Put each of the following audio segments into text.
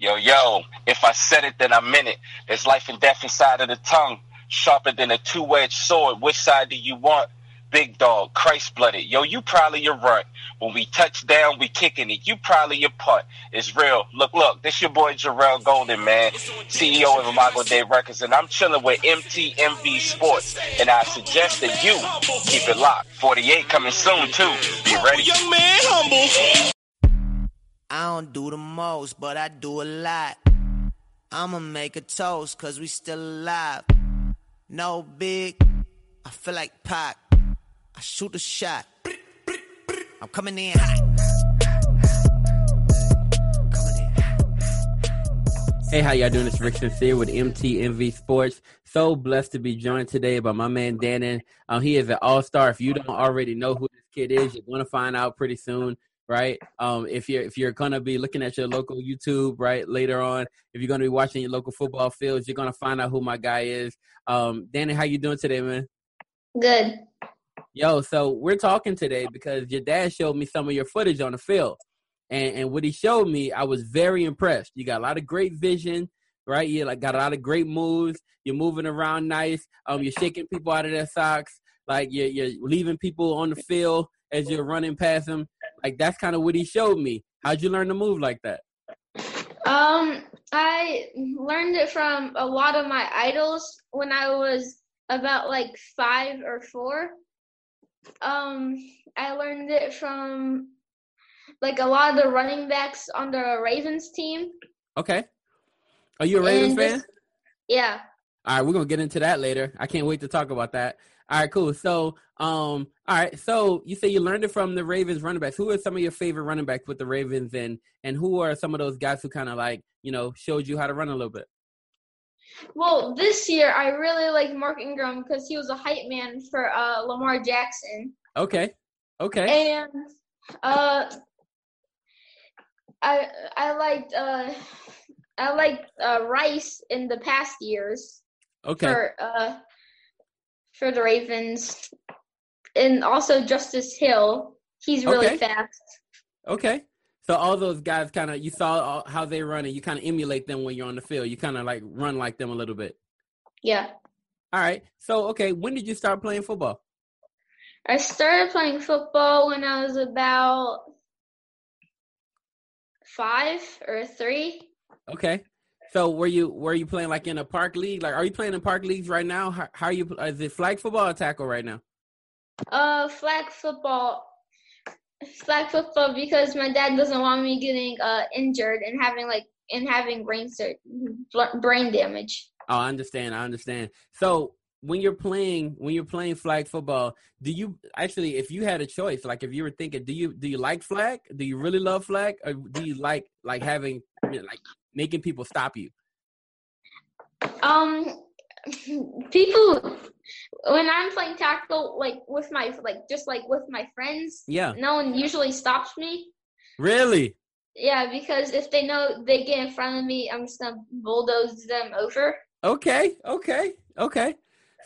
Yo, yo, if I said it, then I meant it. There's life and death inside of the tongue, sharper than a two edged sword. Which side do you want? Big dog, Christ blooded. Yo, you probably your run. When we touch down, we kicking it. You probably your putt. It's real. Look, look, this your boy Jarrell Golden, man, CEO of Imago Dei Records, and I'm chilling with MTMV Sports. And I suggest that you keep it locked. 48 coming soon, too. Be ready. Young man, humble. I don't do the most, but I do a lot. I'ma make a toast, cause we still alive. No big, I feel like Pac. I shoot a shot. I'm coming in. Hey, how y'all doing? It's Rick Sincere with MTMV Sports. So blessed to be joined today by my man Dannon. Um, he is an all-star. If you don't already know who this kid is, you're going to find out pretty soon right? Um, if you're if you're gonna be looking at your local YouTube, right, later on, if you're gonna be watching your local football fields, you're gonna find out who my guy is. Um, Danny, how you doing today, man? Good. Yo, so we're talking today because your dad showed me some of your footage on the field, and and what he showed me, I was very impressed. You got a lot of great vision, right? You like got a lot of great moves. You're moving around nice. Um, you're shaking people out of their socks. Like you're you're leaving people on the field as you're running past them. Like that's kind of what he showed me. How'd you learn to move like that? Um, I learned it from a lot of my idols when I was about like five or four. Um, I learned it from like a lot of the running backs on the Ravens team. Okay. Are you a Ravens fan? Yeah. All right, we're gonna get into that later. I can't wait to talk about that. All right, cool. So, um, all right. So you say you learned it from the Ravens running backs. Who are some of your favorite running backs with the Ravens, and and who are some of those guys who kind of like you know showed you how to run a little bit? Well, this year I really like Mark Ingram because he was a hype man for uh, Lamar Jackson, Okay, okay, and uh, I I liked uh, I liked uh, Rice in the past years. okay. for uh for the Ravens, and also Justice Hill. He's really Okay. fast. Okay. So all those guys kind of you saw all, how they run and you kind of emulate them when you're on the field. You kind of like run like them a little bit. Yeah, All right. So okay, when did you start playing football? I started playing football when I was about five or three. Okay. So were you were you playing like in a park league? Like are you playing in park leagues right now? How, how are you is it flag football or tackle right now? Uh, flag football. Flag football because my dad doesn't want me getting uh injured and having like and having brain sur- brain damage. Oh, I understand. I understand. So when you're playing when you're playing flag football, do you actually if you had a choice, like if you were thinking, do you do you like flag? Do you really love flag? Or do you like like having like making people stop you? Um, people when I'm playing tackle, like with my like just like with my friends, Yeah. no one usually stops me. Really? Yeah, because if they know they get in front of me, I'm just gonna bulldoze them over. Okay, okay, okay.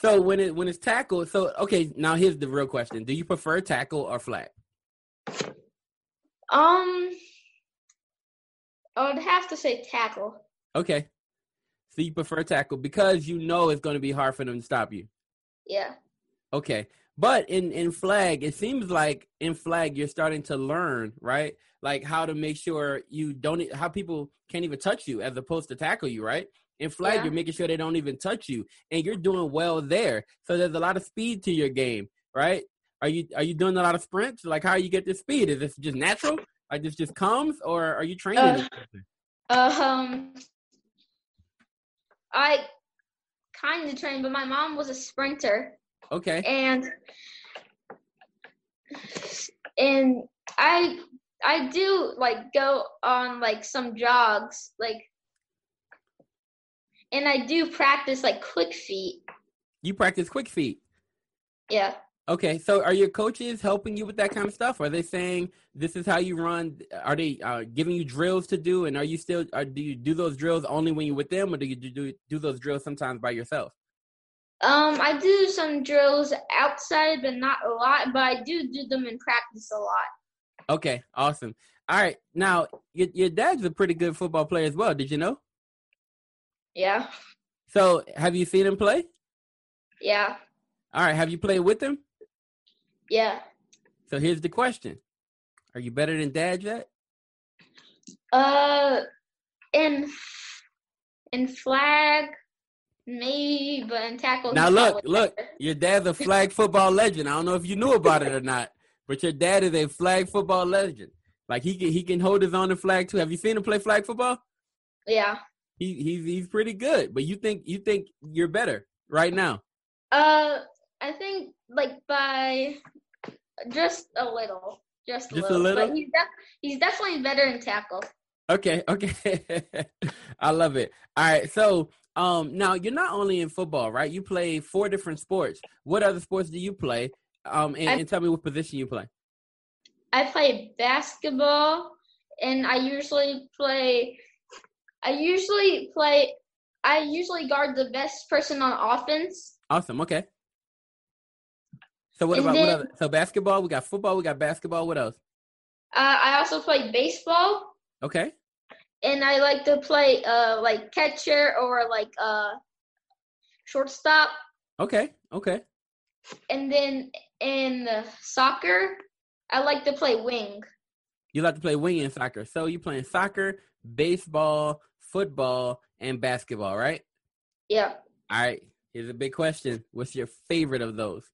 So when it when it's tackle, so okay, now here's the real question. Do you prefer tackle or flat? Um, I would have to say tackle. Okay. So you prefer tackle because you know it's going to be hard for them to stop you. Yeah. Okay. But in in flag, it seems like in flag you're starting to learn, right? Like how to make sure you don't how people can't even touch you as opposed to tackle you, right? In flag, Yeah. you're making sure they don't even touch you, and you're doing well there. So there's a lot of speed to your game, right? Are you are you doing a lot of sprints? Like how you get this speed? Is this just natural? Like this just comes, or are you training? Uh, person? Um, I kind of trained, but my mom was a sprinter, Okay. and and I I do like go on like some jogs, like, and I do practice like quick feet. You practice quick feet. Yeah. Okay, so are your coaches helping you with that kind of stuff? Are they saying this is how you run? Are they uh, giving you drills to do? And are you still? Are, do you do those drills only when you're with them, or do you do do those drills sometimes by yourself? Um, I do some drills outside, but not a lot. But I do do them in practice a lot. Okay, awesome. All right, now your your dad's a pretty good football player as well. Did you know? Yeah. So have you seen him play? Yeah. All right, have you played with him? Yeah. So here's the question: Are you better than dad yet? Uh, in in flag, maybe, but in tackle. Now look, look, better. your dad's a flag football legend. I don't know if you knew about it or not, but your dad is a flag football legend. Like he can he can hold his own in flag too. Have you seen him play flag football? Yeah. He he's he's pretty good. But you think you think you're better right now? Uh, I think like by just a little, just a Just a little. little? But he's def- he's definitely better in tackle. Okay, okay. I love it. All right, so um now you're not only in football, right? You play four different sports. What other sports do you play? Um and, I- and tell me what position you play. I play basketball, and I usually play. I usually play. I usually guard the best person on offense. Awesome, okay. So what And about what other so basketball, we got football, we got basketball, what else? Uh, I also play baseball, Okay. and I like to play uh like catcher or like uh shortstop. Okay, okay. And then in soccer, I like to play wing. You like to play wing in soccer. So you playing soccer, baseball, football, and basketball, right? Yeah. All right. Here's a big question. What's your favorite of those?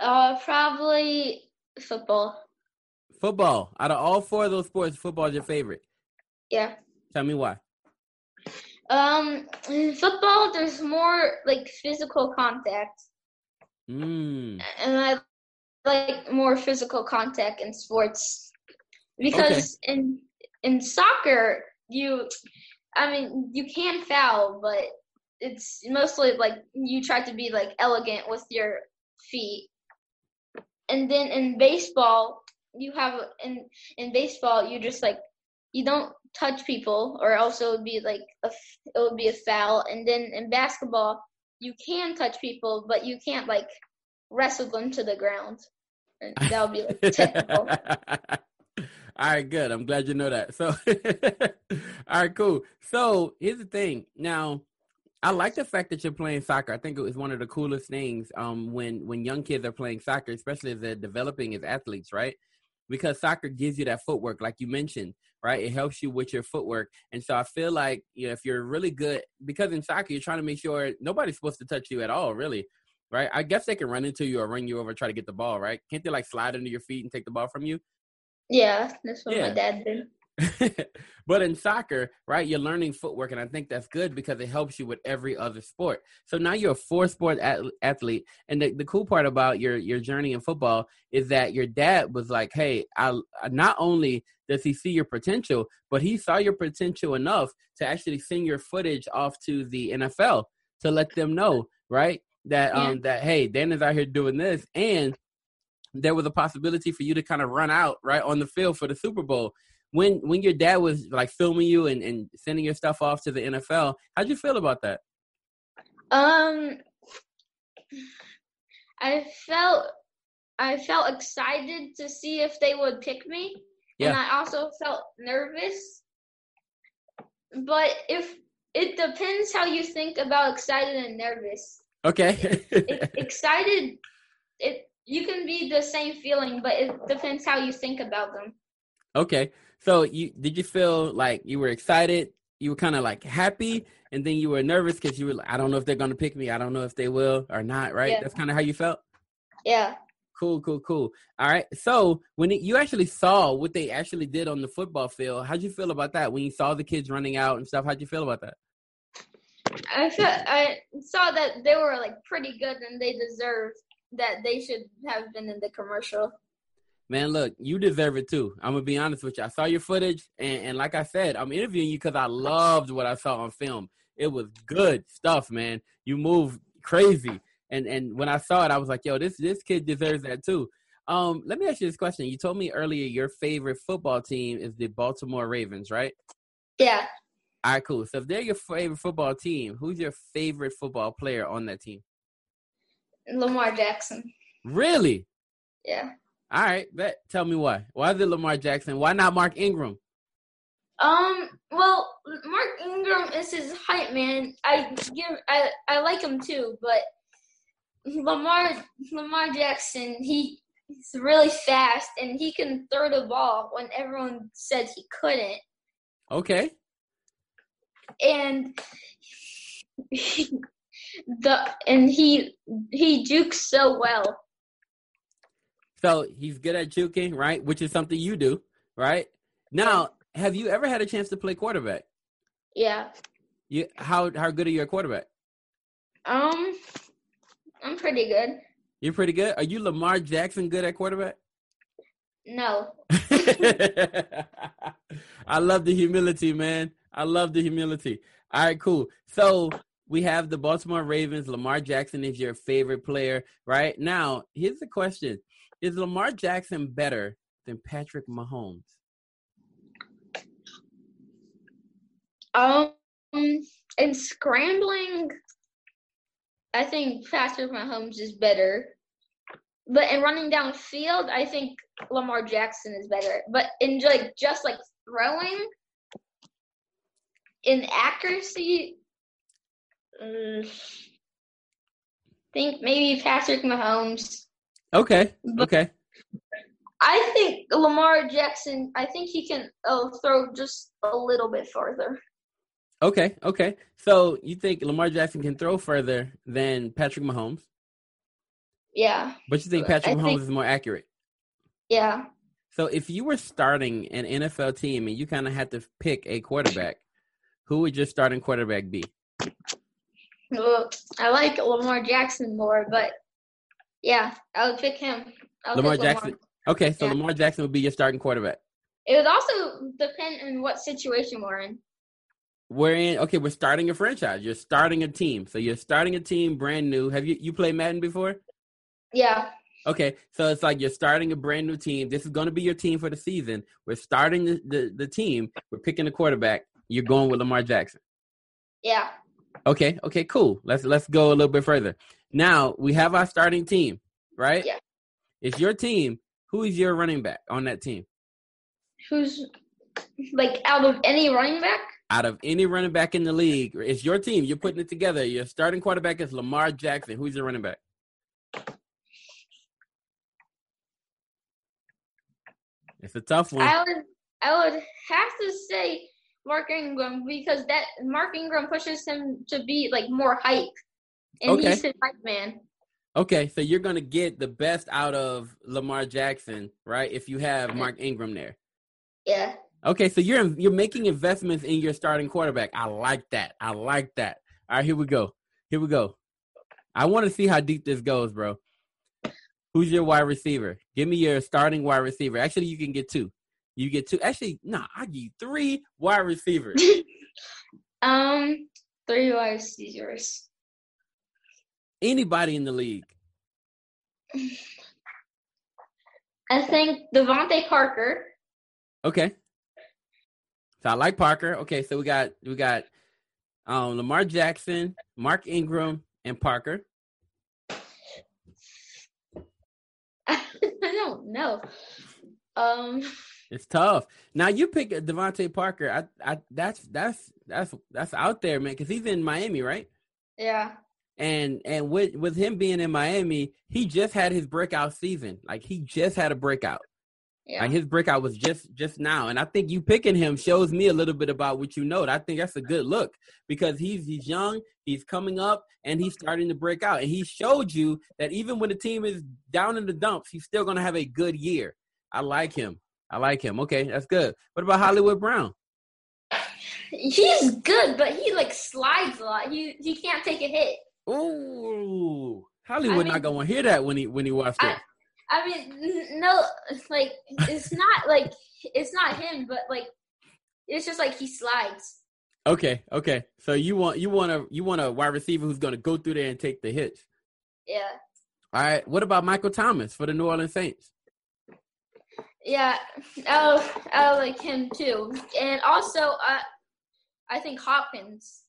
Uh, probably football. Football. Out of all four of those sports, football is your favorite. Yeah. Tell me why. Um, in football, there's more like physical contact, Mm. and I like more physical contact in sports because in in soccer, you, I mean, you can foul, but it's mostly like you try to be like elegant with your feet, and then in baseball, you have in in baseball, you just like you don't touch people or else it would be like a it would be a foul and then in basketball you can touch people but you can't like wrestle them to the ground and that would be like technical all right, good. I'm glad you know that. So, all right, cool. So, here's the thing. Now, I like the fact that you're playing soccer. I think it was one of the coolest things um, when when young kids are playing soccer, especially as they're developing as athletes, right? Because soccer gives you that footwork, like you mentioned, right? It helps you with your footwork, and so I feel like you know if you're really good, because in soccer you're trying to make sure nobody's supposed to touch you at all, really, right? I guess they can run into you or run you over, try to get the ball, right? Can't they like slide under your feet and take the ball from you? yeah that's what Yeah. my dad did but in soccer, right, you're learning footwork, and I think that's good because it helps you with every other sport. So now you're a four sport at- athlete, and the, the cool part about your your journey in football is that your dad was like, "Hey, I not only does he see your potential, but he saw your potential enough to actually send your footage off to the NFL to let them know, right, that um that hey, Dan is out here doing this, and there was a possibility for you to kind of run out right on the field for the Super Bowl when when your dad was like filming you and, and sending your stuff off to the NFL, how'd you feel about that? um i felt i felt excited to see if they would pick me and i also felt nervous but if it depends how you think about excited and nervous Okay. it, excited it you can be the same feeling but it depends how you think about them okay. So you did you feel like you were excited? You were kind of like happy, and then you were nervous because you were. like, I don't know if they're gonna pick me. I don't know if they will or not. Right? Yeah. That's kind of how you felt. yeah Cool, cool, cool. All right. So when it, you actually saw what they actually did on the football field, how'd you feel about that? When you saw the kids running out and stuff, how'd you feel about that? i felt i saw that they were like pretty good and they deserved that they should have been in the commercial Man, look, you deserve it too. I'm gonna be honest with you. I saw your footage, and, and like I said, I'm interviewing you because I loved what I saw on film. It was good stuff, man. You move crazy, and and when I saw it, I was like, yo, this this kid deserves that too. Um, let me ask you this question. You told me earlier your favorite football team is the Baltimore Ravens, right? yeah All right, cool. So if they're your favorite football team, who's your favorite football player on that team? lamar jackson Really? yeah All right, bet. Tell me why. Why is it Lamar Jackson? Why not Mark Ingram? Um, well, Mark Ingram is his hype man. I give I I like him too, but Lamar Lamar Jackson, he he's really fast and he can throw the ball when everyone said he couldn't. Okay. And the and he he jukes so well. So he's good at juking, right? Which is something you do, right? Now, have you ever had a chance to play quarterback? Yeah. You how how good are you at quarterback? Um, I'm pretty good. You're pretty good. Are you Lamar Jackson good at quarterback? No. I love the humility, man. I love the humility. All right, cool. So we have the Baltimore Ravens. Lamar Jackson is your favorite player, right? Now, here's the question Is Lamar Jackson better than Patrick Mahomes? Um, in scrambling, I think Patrick Mahomes is better. But in running downfield, I think Lamar Jackson is better. But in like just like throwing, in accuracy, mm, think maybe Patrick Mahomes. Okay. But- Okay. I think Lamar Jackson. I think he can uh, throw just a little bit farther. Okay. Okay. So you think Lamar Jackson can throw further than Patrick Mahomes, Yeah, but you think I Patrick Mahomes think- is more accurate? yeah. So if you were starting an NFL team and you kind of had to pick a quarterback, who would your starting quarterback be? Well, I like Lamar Jackson more, but yeah, I would pick him. Would Lamar pick Jackson. Okay, so Yeah. Lamar Jackson would be your starting quarterback. It would also depend on what situation we're in. We're in. Okay, we're starting a franchise. You're starting a team. So you're starting a team brand new. Have you you played Madden before? Yeah, Okay, so it's like you're starting a brand new team. This is going to be your team for the season. We're starting the, the, the team. We're picking a quarterback. You're going with Lamar Jackson. yeah. Okay, okay, cool. Let's let's go a little bit further. Now we have our starting team, right? Yeah. It's your team. Who is your running back on that team? Who's like out of any running back? Out of any running back in the league, it's your team. You're putting it together. Your starting quarterback is Lamar Jackson. Who's your running back? It's a tough one. I would I would have to say Mark Ingram because that Mark Ingram pushes him to be like more hype, and Okay. he's his man. Okay, so you're gonna get the best out of Lamar Jackson, right? If you have Mark Ingram there. Yeah, Okay, so you're you're making investments in your starting quarterback. I like that. I like that. All right, here we go. Here we go. I want to see how deep this goes, bro. Who's your wide receiver? Give me your starting wide receiver. Actually, you can get two. You get two. Actually, nah, I give you three wide receivers. um, three wide receivers. Anybody in the league. I think DeVante Parker. Okay. So I like Parker. Okay, so we got we got um Lamar Jackson, Mark Ingram, and Parker. I don't know. Um, It's tough. Now you pick DeVante Parker. I, I, that's that's that's that's out there, man. Because he's in Miami, right? yeah, And and with with him being in Miami, he just had his breakout season. Like he just had a breakout. yeah, Like his breakout was just just now. And I think you picking him shows me a little bit about what you know. And I think that's a good look because he's he's young, he's coming up, and he's starting to break out. And he showed you that even when the team is down in the dumps, he's still gonna have a good year. I like him. I like him. Okay, that's good. What about Hollywood Brown? he's good, but he like slides a lot. He he can't take a hit. Ooh, Hollywood I not mean- gonna hear that when he when he watched it. I- I mean, no, it's like it's not like it's not him, but like it's just like he slides. Okay, okay. So you want you want a you want a wide receiver who's gonna go through there and take the hits. Yeah, All right. What about Michael Thomas for the New Orleans Saints? yeah. I I like him too, and also uh, I think Hopkins.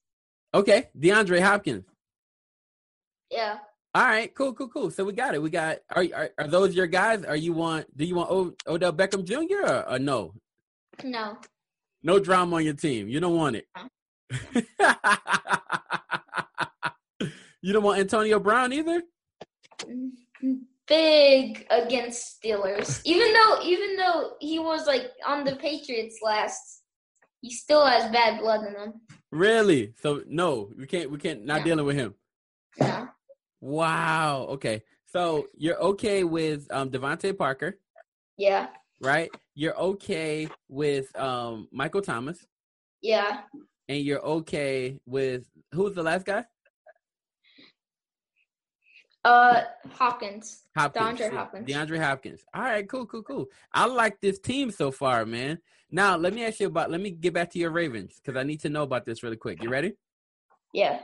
Okay, DeAndre Hopkins. Yeah, All right, cool, cool, cool. So we got it. We got. Are are, are those your guys? Are you want? Do you want o, Odell Beckham Jr. Or, or no? No. No drama on your team. You don't want it. you don't want Antonio Brown either. Mm-hmm. Big against Steelers. Even though even though he was like on the Patriots last, he still has bad blood in him. Really? So no, we can't. We can't. Not No. dealing with him. No. Wow. Okay. So you're okay with um DeVante Parker, Yeah. right? You're okay with um Michael Thomas, Yeah. and you're okay with who's the last guy? Uh Hopkins. Hopkins. DeAndre yeah, Hopkins. DeAndre Hopkins. All right, cool, cool, cool. I like this team so far, man. Now let me ask you about. Let me get back to your Ravens because I need to know about this really quick. You ready? Yeah.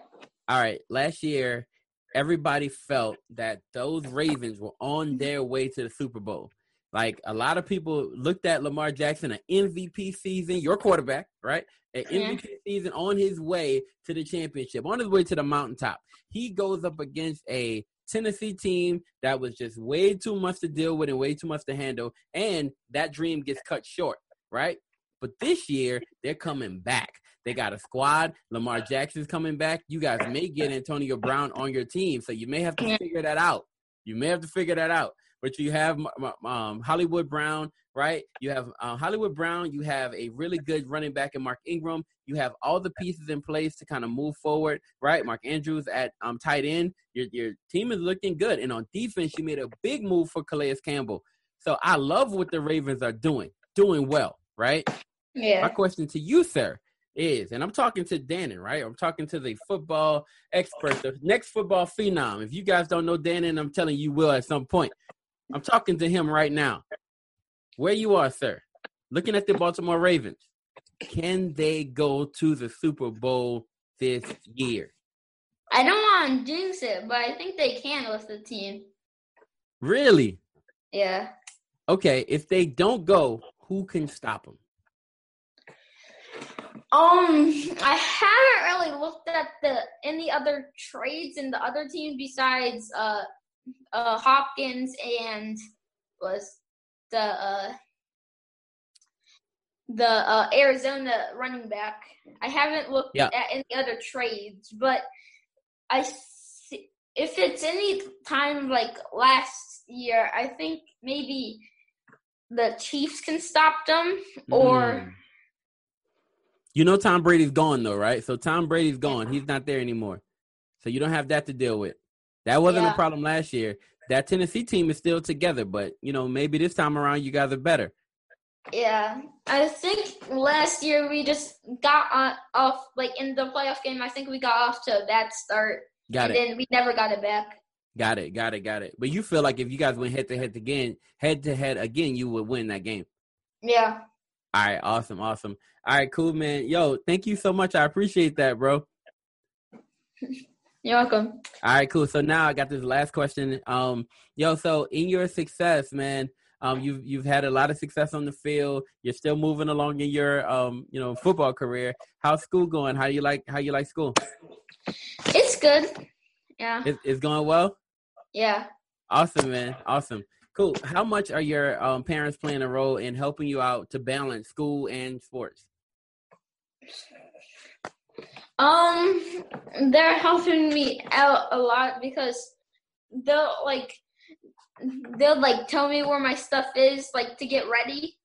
All right. Last year, everybody felt that those Ravens were on mm-hmm. their way to the Super Bowl. Like a lot of people looked at Lamar Jackson, an MVP season, your quarterback, right? An Yeah. MVP season on his way to the championship, on his way to the mountaintop. He goes up against a Tennessee team that was just way too much to deal with and way too much to handle, and that dream gets cut short, right? But this year, they're coming back. They got a squad. Lamar Jackson's coming back. You guys may get Antonio Brown on your team, so you may have to figure that out. You may have to figure that out. But you have um, Hollywood Brown, right? You have uh, Hollywood Brown. You have a really good running back in Mark Ingram. You have all the pieces in place to kind of move forward, right? Mark Andrews at um, tight end. Your your team is looking good, and on defense, you made a big move for Calais Campbell. So I love what the Ravens are doing, doing well, right? Yeah. My question to you, sir, is, and I'm talking to Dannon, right? I'm talking to the football expert, the next football phenom. If you guys don't know Dannon, I'm telling you will at some point. I'm talking to him right now. Where you are, sir, looking at the Baltimore Ravens, can they go to the Super Bowl this year? I don't want to jinx it, but I think they can with the team. Really? Yeah. Okay, if they don't go, who can stop them? Um, I haven't really looked at the any other trades in the other teams besides uh uh Hopkins and was the uh the uh Arizona running back. I haven't looked Yeah. at any other trades, but I see, if it's any time like last year, I think maybe the Chiefs can stop them or Mm. You know Tom Brady's gone though, right? So Tom Brady's gone. He's not there anymore. So you don't have that to deal with. That wasn't a problem last year. That Tennessee team is still together, but you know, maybe this time around you guys are better. Yeah, I think last year we just got on, off like in the playoff game. I think we got off to a bad start, Got and it. then we never got it back. Got it. Got it. Got it. But you feel like if you guys went head to head again, head to head again, you would win that game. Yeah, All right, awesome, awesome. All right, cool, man. Yo, thank you so much. I appreciate that, bro. you're welcome. All right, cool. So now I got this last question. Um, yo, so in your success, man, um, you've you've had a lot of success on the field. You're still moving along in your um, you know, football career. How's school going? How you like how you like school? It's good. Yeah, It, it's going well. yeah. Awesome, man. Awesome. Cool. How much are your um, parents playing a role in helping you out to balance school and sports? Um, they're helping me out a lot because they'll like they'll like tell me where my stuff is, like to get ready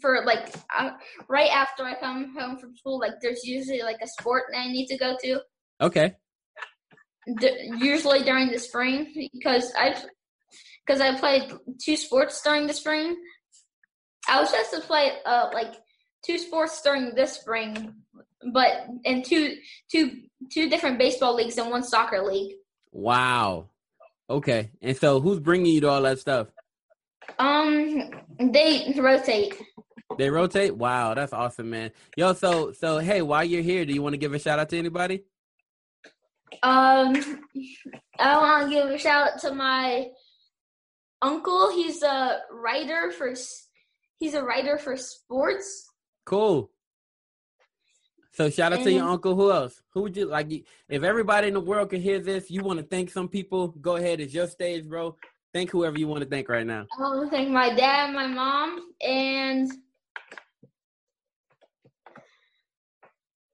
for like uh, right after I come home from school. Like there's usually like a sport that I need to go to. Okay. d- usually during the spring because I because I played two sports during the spring. I was supposed to play uh like two sports during this spring, but in two two two different baseball leagues and one soccer league. Wow. Okay. And so who's bringing you to all that stuff? Um, they rotate. They rotate? Wow, that's awesome, man. Yo, so so hey, while you're here, do you want to give a shout out to anybody? Um, I want to give a shout out to my uncle. He's a writer for he's a writer for sports. Cool. So shout out to your uncle. Who else? Who would you like? If everybody in the world can hear this, you want to thank some people. Go ahead. It's your stage, bro. Thank whoever you want to thank right now. I want to thank my dad, my mom, and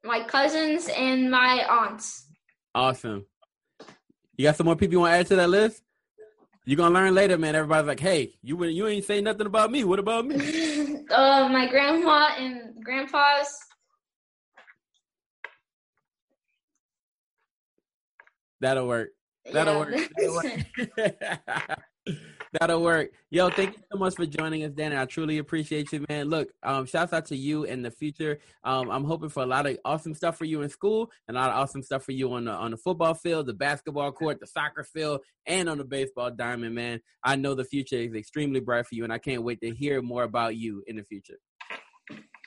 my cousins and my aunts. Awesome. You got some more people you want to add to that list? You're gonna learn later, man. Everybody's like, "Hey, you you ain't say nothing about me. What about me?" uh, my grandma and grandpa's. That'll work. That'll Yeah. work. That'll work. That'll work. Yo, thank you so much for joining us, Danny. I truly appreciate you, man. Look, um, shouts out to you in the future. Um, I'm hoping for a lot of awesome stuff for you in school and a lot of awesome stuff for you on the on the football field, the basketball court, the soccer field, and on the baseball diamond, man. I know the future is extremely bright for you, and I can't wait to hear more about you in the future.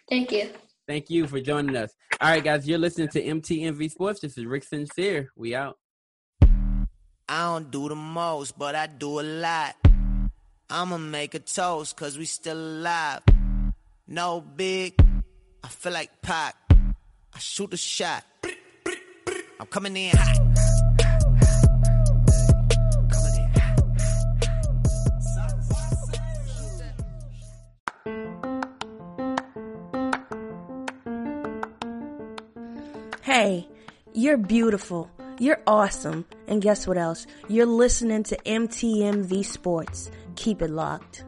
Thank you. Thank you for joining us. All right, guys, you're listening to MTMV Sports. This is Rick Sincere. We out. I don't do the most, but I do a lot. I'ma make a toast, cause we still alive. No big, I feel like Pac. I shoot a shot. I'm coming in hot. Hey, you're beautiful. You're awesome. And guess what else? You're listening to MTMV Sports. Keep it locked.